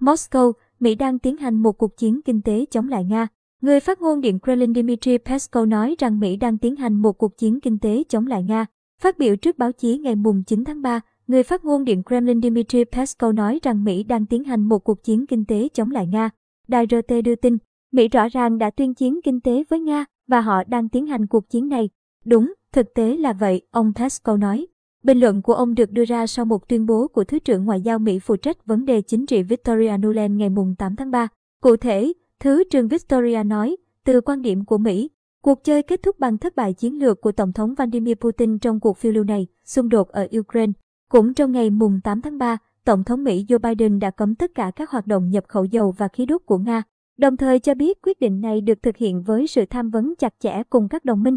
Moscow, Mỹ đang tiến hành một cuộc chiến kinh tế chống lại Nga. Người phát ngôn Điện Kremlin Dmitry Peskov nói rằng Mỹ đang tiến hành một cuộc chiến kinh tế chống lại Nga. Phát biểu trước báo chí ngày 9 tháng 3, người phát ngôn Điện Kremlin Dmitry Peskov nói rằng Mỹ đang tiến hành một cuộc chiến kinh tế chống lại Nga. Đài RT đưa tin, Mỹ rõ ràng đã tuyên chiến kinh tế với Nga và họ đang tiến hành cuộc chiến này. Đúng, thực tế là vậy, ông Peskov nói. Bình luận của ông được đưa ra sau một tuyên bố của Thứ trưởng Ngoại giao Mỹ phụ trách vấn đề chính trị Victoria Nuland ngày 8 tháng 3. Cụ thể, Thứ trưởng Victoria nói, từ quan điểm của Mỹ, cuộc chơi kết thúc bằng thất bại chiến lược của Tổng thống Vladimir Putin trong cuộc phiêu lưu này, xung đột ở Ukraine. Cũng trong ngày 8 tháng 3, Tổng thống Mỹ Joe Biden đã cấm tất cả các hoạt động nhập khẩu dầu và khí đốt của Nga, đồng thời cho biết quyết định này được thực hiện với sự tham vấn chặt chẽ cùng các đồng minh.